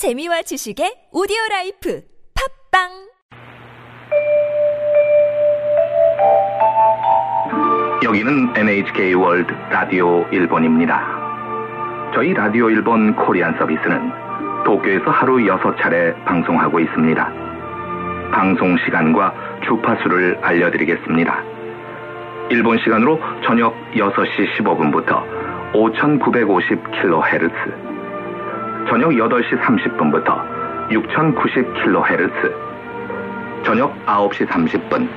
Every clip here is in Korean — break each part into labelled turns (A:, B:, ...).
A: 재미와 지식의 오디오 life 팟빵
B: 여기는 NHK World 라디오 일본입니다. 저희 라디오 일본 Korean 서비스는 도쿄에서 하루 6차례 방송하고 있습니다. 방송 시간과 주파수를 알려드리겠습니다. 일본 시간으로 저녁 6시 15분부터 5950kHz, 저녁 8시 30분부터 6090kHz, 저녁 9시 30분,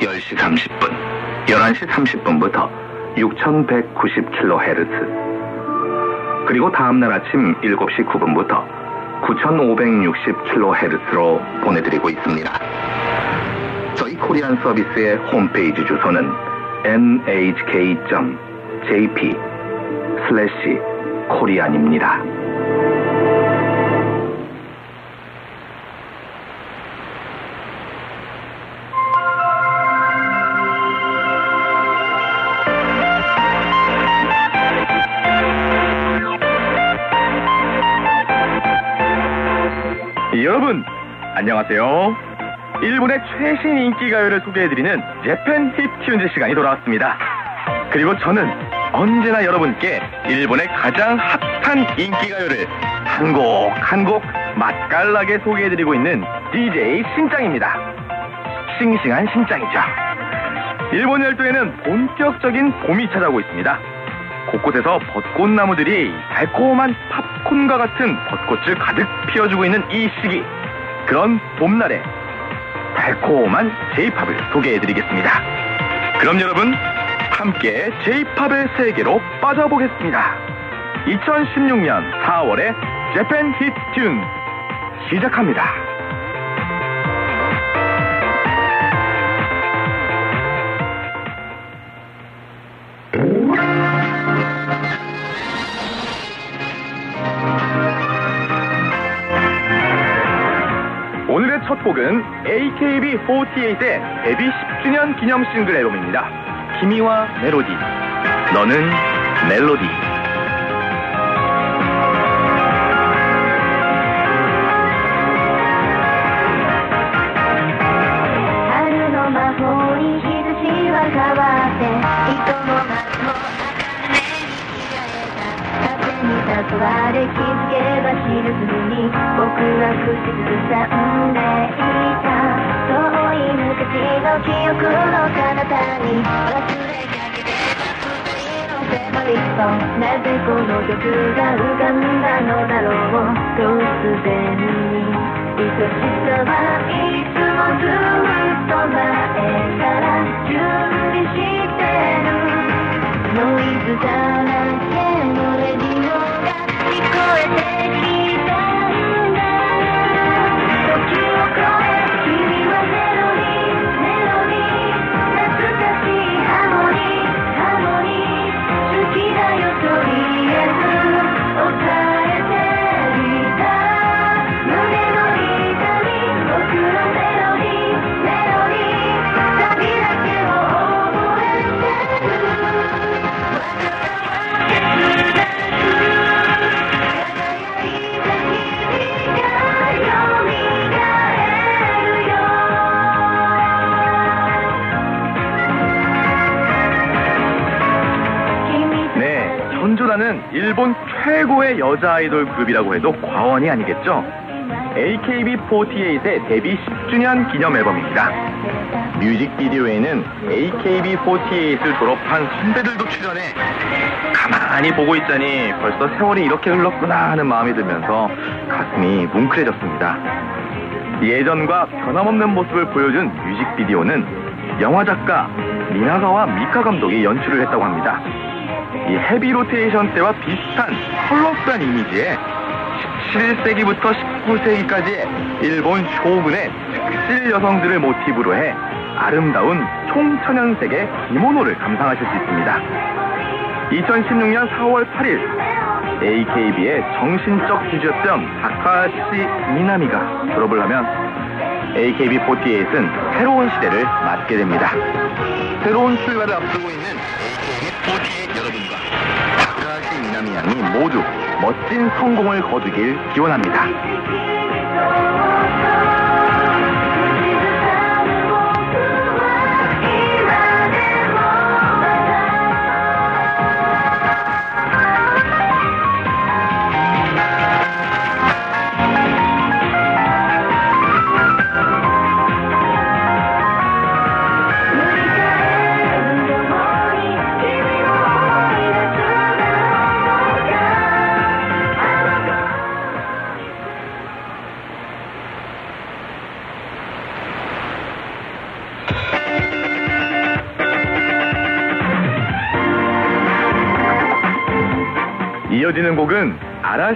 B: 10시 30분, 11시 30분부터 6190kHz, 그리고 다음날 아침 7시 9분부터 9560kHz로 보내드리고 있습니다. 저희 코리안 서비스의 홈페이지 주소는 nhk.jp 슬래시 코리안입니다.
C: 안녕하세요. 일본의 최신 인기 가요를 소개해드리는 재팬 힙 튠즈 시간이 돌아왔습니다. 그리고 저는 언제나 여러분께 일본의 가장 핫한 인기 가요를 한 곡 한 곡 맛깔나게 소개해드리고 있는 DJ 신짱입니다. 싱싱한 신짱이죠. 일본 열도에는 본격적인 봄이 찾아오고 있습니다. 곳곳에서 벚꽃나무들이 달콤한 팝콘과 같은 벚꽃을 가득 피워주고 있는 이 시기. 그런 봄날에 달콤한 제이팝을 소개해드리겠습니다. 그럼 여러분, 함께 제이팝의 세계로 빠져보겠습니다. 2016년 4월에 재팬 히트 튠 시작합니다. 곡은 AKB48의 데뷔 10주년 기념 싱글 앨범입니다. 키미와 멜로디. 너는 멜로디.
D: 誘われ気づけば知るすに僕は口ずさんでいた遠い昔の記憶の彼方に忘れかけてた二人の迫りとなぜこの曲が浮かんだのだろう突然に愛しさはいつもずっと前から準備してるノイズだらけ
C: 일본 최고의 여자 아이돌 그룹이라고 해도 과언이 아니겠죠? AKB48의 데뷔 10주년 기념 앨범입니다. 뮤직비디오에는 AKB48을 졸업한 선배들도 출연해 가만히 보고 있자니 벌써 세월이 이렇게 흘렀구나 하는 마음이 들면서 가슴이 뭉클해졌습니다. 예전과 변함없는 모습을 보여준 뮤직비디오는 영화 작가 미나가와 미카 감독이 연출을 했다고 합니다. 이 헤비 로테이션 때와 비슷한 컬러풀한 이미지에 17세기부터 19세기까지의 일본 쇼군의 특실 여성들을 모티브로 해 아름다운 총천연색의 기모노를 감상하실 수 있습니다. 2016년 4월 8일 AKB의 정신적 지주였던 다카시 미나미가 졸업을 하면 AKB48은 새로운 시대를 맞게 됩니다. 새로운 출발을 앞두고 있는 AKB48 여러분과 다카시 미나미
E: 미나미 양이 모두 멋진 성공을 거두길 기원합니다.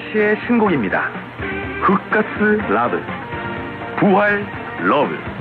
E: 아라시의 신곡입니다. 흑가스 라브, 부활 러브.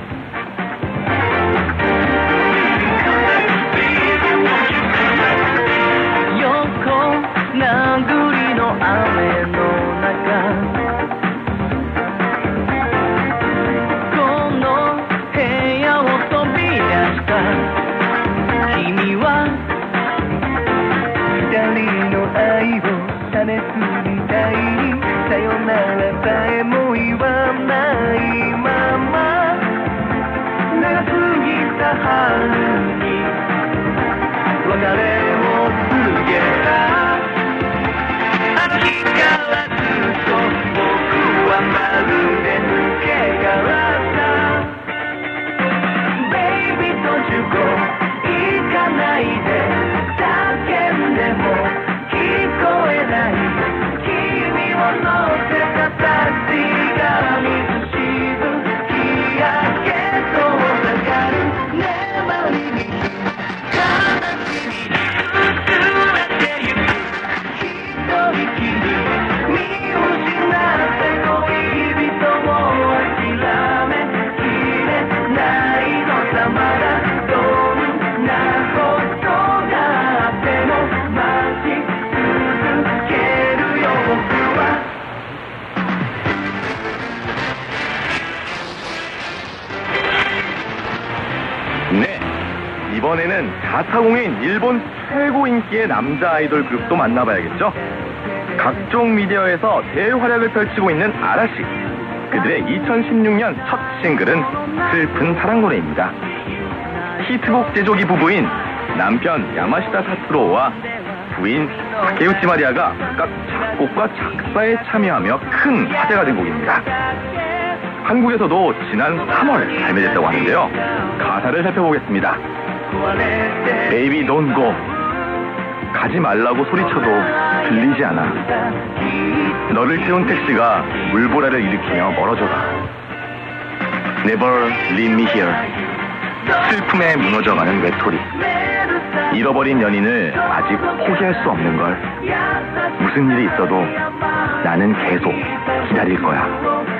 E: 이번에는 자타공인 일본 최고 인기의 남자 아이돌 그룹도 만나봐야겠죠? 각종 미디어에서 대활약을 펼치고 있는 아라시. 그들의 2016년 첫 싱글은 슬픈 사랑 노래입니다. 히트곡 제조기 부부인 남편 야마시다 사스로와 부인 타케우치 마리아가 각각 작곡과 작사에 참여하며 큰 화제가 된 곡입니다. 한국에서도 지난 3월 발매됐다고 하는데요. 가사를 살펴보겠습니다. Don't go. 가지 말라고 소리쳐도 들리지 않아. 너를 태운 택시가 물보라를 일으키며 멀어져가. Never leave me here. 슬픔에 무너져가는 외톨이. 잃어버린 연인을 아직 포기할 수 없는 걸. 무슨 일이 있어도 나는 계속 기다릴 거야.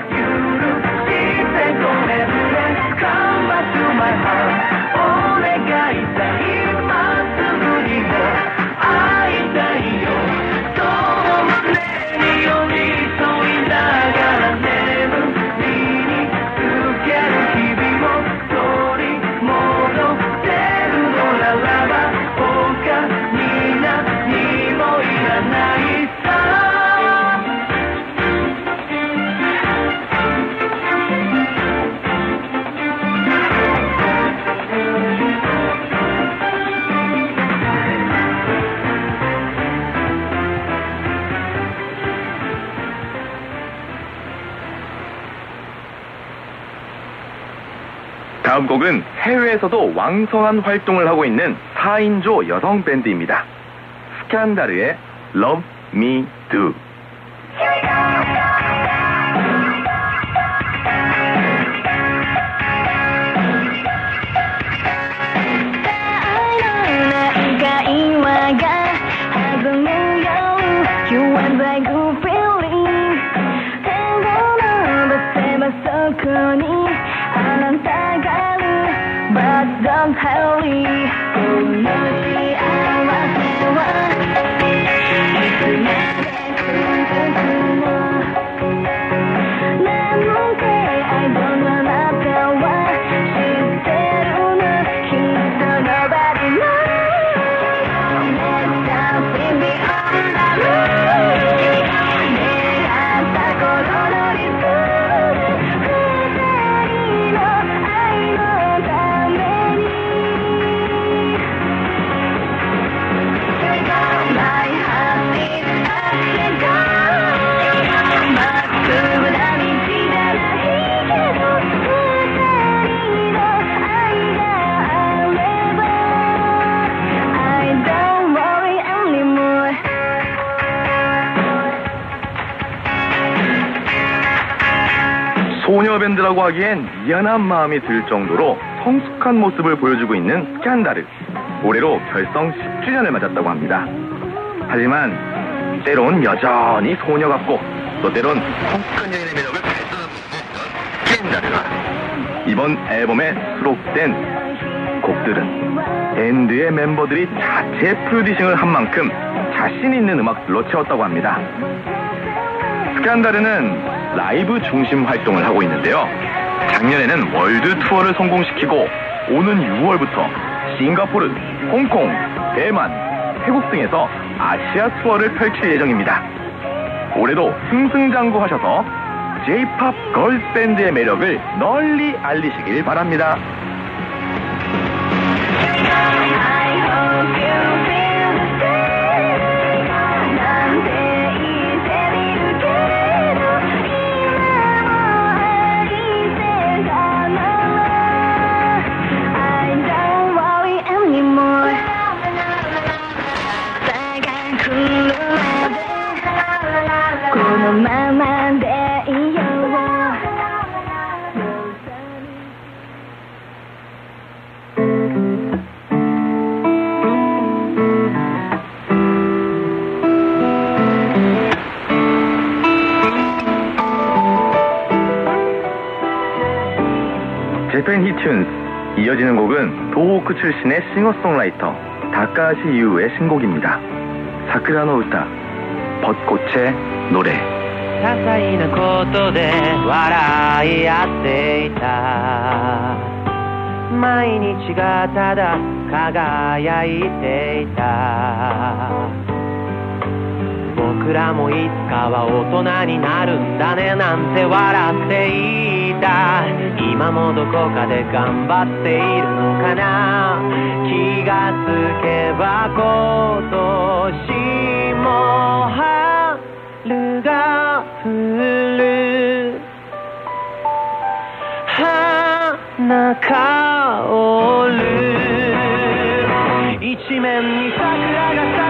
E: 다음 곡은 해외에서도 왕성한 활동을 하고 있는 4인조 여성 밴드입니다. 스캔다르의 Love Me Do.
D: melody, oh, melody, I lost.
C: 소녀 밴드라고 하기엔 미안한 마음이 들 정도로 성숙한 모습을 보여주고 있는 스캔다르. 올해로 결성 10주년을 맞았다고 합니다. 하지만 때론 여전히 소녀 같고 또 때론 성숙한 여인의 매력을 발산하고 스캔다르가 이번 앨범에 수록된 곡들은 밴드의 멤버들이 자체 프로듀싱을 한 만큼 자신 있는 음악들로 채웠다고 합니다. SCANDAL은 라이브 중심 활동을 하고 있는데요. 작년에는 world 투어를 성공시키고 오는 6월부터 싱가포르, 홍콩, 대만, 태국 등에서 아시아 투어를 펼칠 예정입니다. 올해도 승승장구하셔서 J-pop girls 밴드의 매력을 널리 알리시길 바랍니다. 곡은 도호크 출신의 싱어송라이터 다카시 이우의 신곡입니다. 사쿠라노 우타 벚꽃의 노래
F: 些細なことで笑い合っていた毎日がただ輝いていた僕らもいつかは大人になるんだねなんて笑っていた今もどこかで頑張っているの かな気がつけば今年も春が降る。花香る。一面に桜が咲く。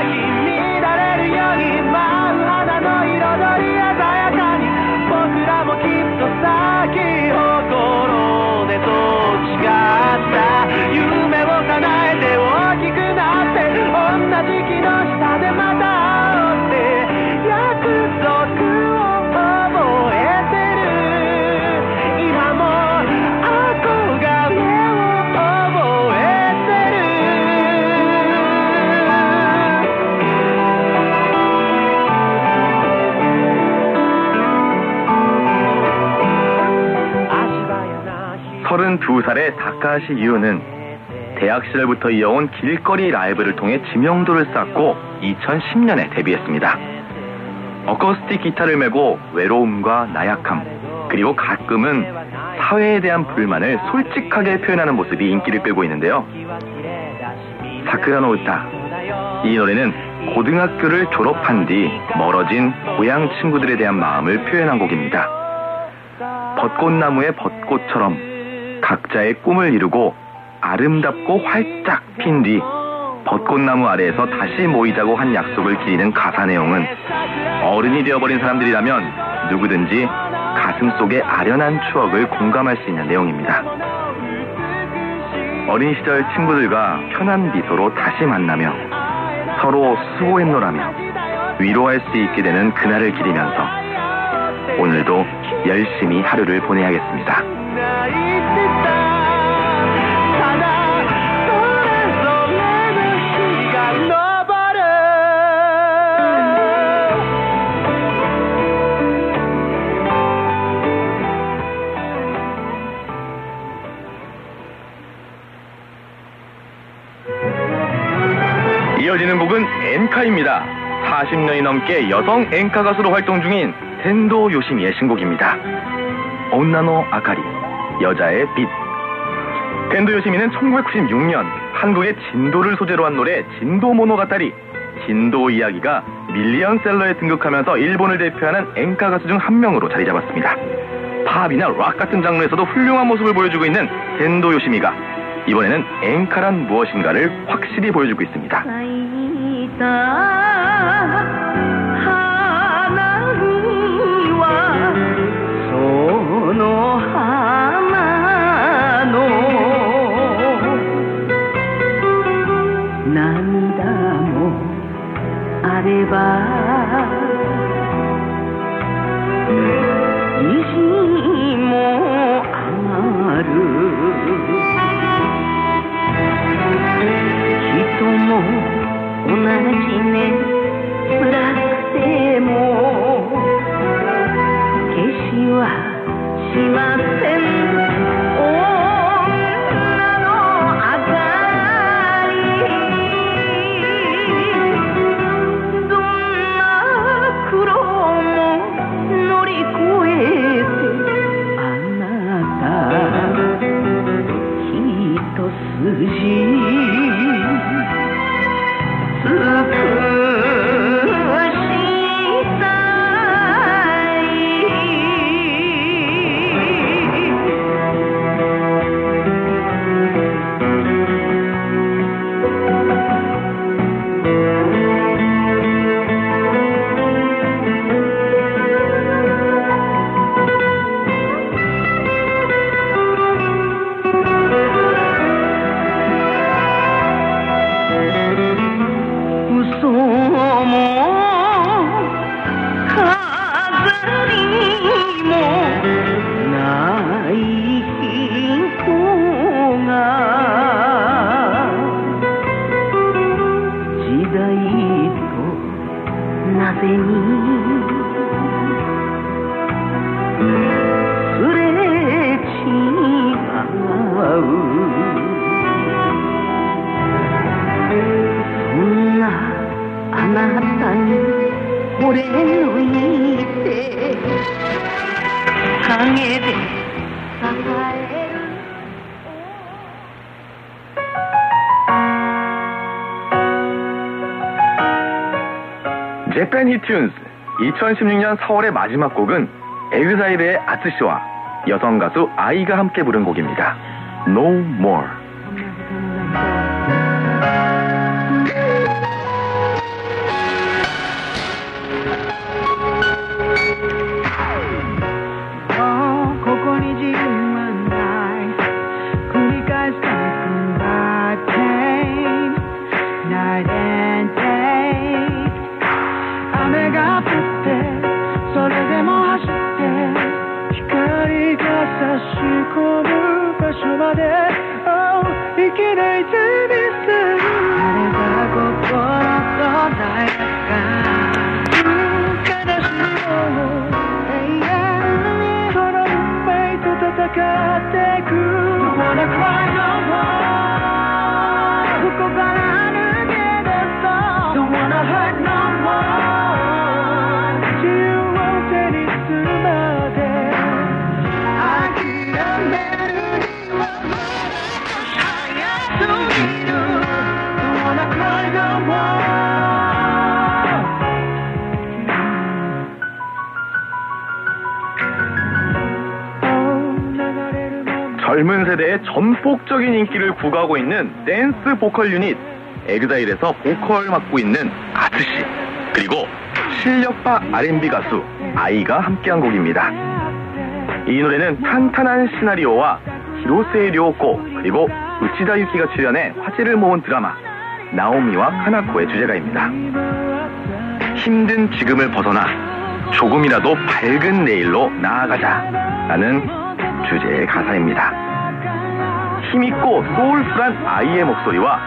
F: 日
C: 32살의 다카시 이우는 대학 시절부터 이어온 길거리 라이브를 통해 지명도를 쌓고 2010년에 데뷔했습니다. 어쿠스틱 기타를 메고 외로움과 나약함, 그리고 가끔은 사회에 대한 불만을 솔직하게 표현하는 모습이 인기를 끌고 있는데요. 사쿠라노 우타. 이 노래는 고등학교를 졸업한 뒤 멀어진 고향 친구들에 대한 마음을 표현한 곡입니다. 벚꽃나무의 벚꽃처럼 각자의 꿈을 이루고 아름답고 활짝 핀 뒤 벚꽃나무 아래에서 다시 모이자고 한 약속을 기리는 가사 내용은 어른이 되어버린 사람들이라면 누구든지 가슴 속의 아련한 추억을 공감할 수 있는 내용입니다. 어린 시절 친구들과 편한 미소로 다시 만나며 서로 수고했노라며 위로할 수 있게 되는 그날을 기리면서 오늘도 열심히 하루를 보내야겠습니다. 엔카입니다. 40년이 넘게 여성 엔카 가수로 활동 중인 텐도 요시미의 신곡입니다. 女のあかり, 여자의 빛. 텐도 요시미는 1996년 한국의 진도를 소재로 한 노래 진도 모노가타리, 진도 이야기가 밀리언셀러에 등극하면서 일본을 대표하는 엔카 가수 중 한 명으로 자리 잡았습니다. 팝이나 락 같은 장르에서도 훌륭한 모습을 보여주고 있는 텐도 요시미가 이번에는 엔카란 무엇인가를 확실히 보여주고 있습니다.
D: सीता し
E: ません。
G: 재팬 히튠즈 2016년 4월의 마지막 곡은 에그자일의 아츠씨와 여성 가수 아이가 함께 부른 곡입니다. No More. 전폭적인 인기를 구가하고 있는 댄스 보컬 유닛 에그자일에서 보컬 맡고 있는 아츠씨 그리고 실력파 R&B 가수 아이가 함께한 곡입니다. 이 노래는 탄탄한 시나리오와 히로세이 료코 그리고 우치다 유키가 출연해 화제를 모은 드라마 나오미와 카나코의 주제가입니다. 힘든 지금을 벗어나 조금이라도 밝은 내일로 나아가자 라는 주제의 가사입니다. 힘있고 소울풀한 아이의 목소리와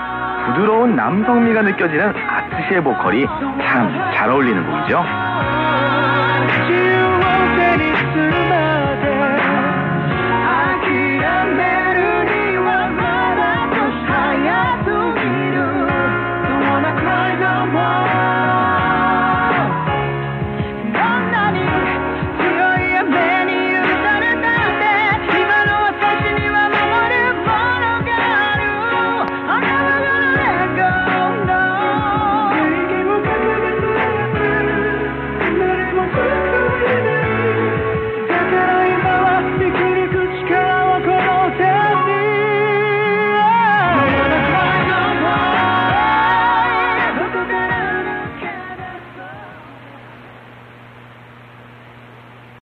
G: 부드러운 남성미가 느껴지는 아트시의 보컬이 참 잘 어울리는 곡이죠.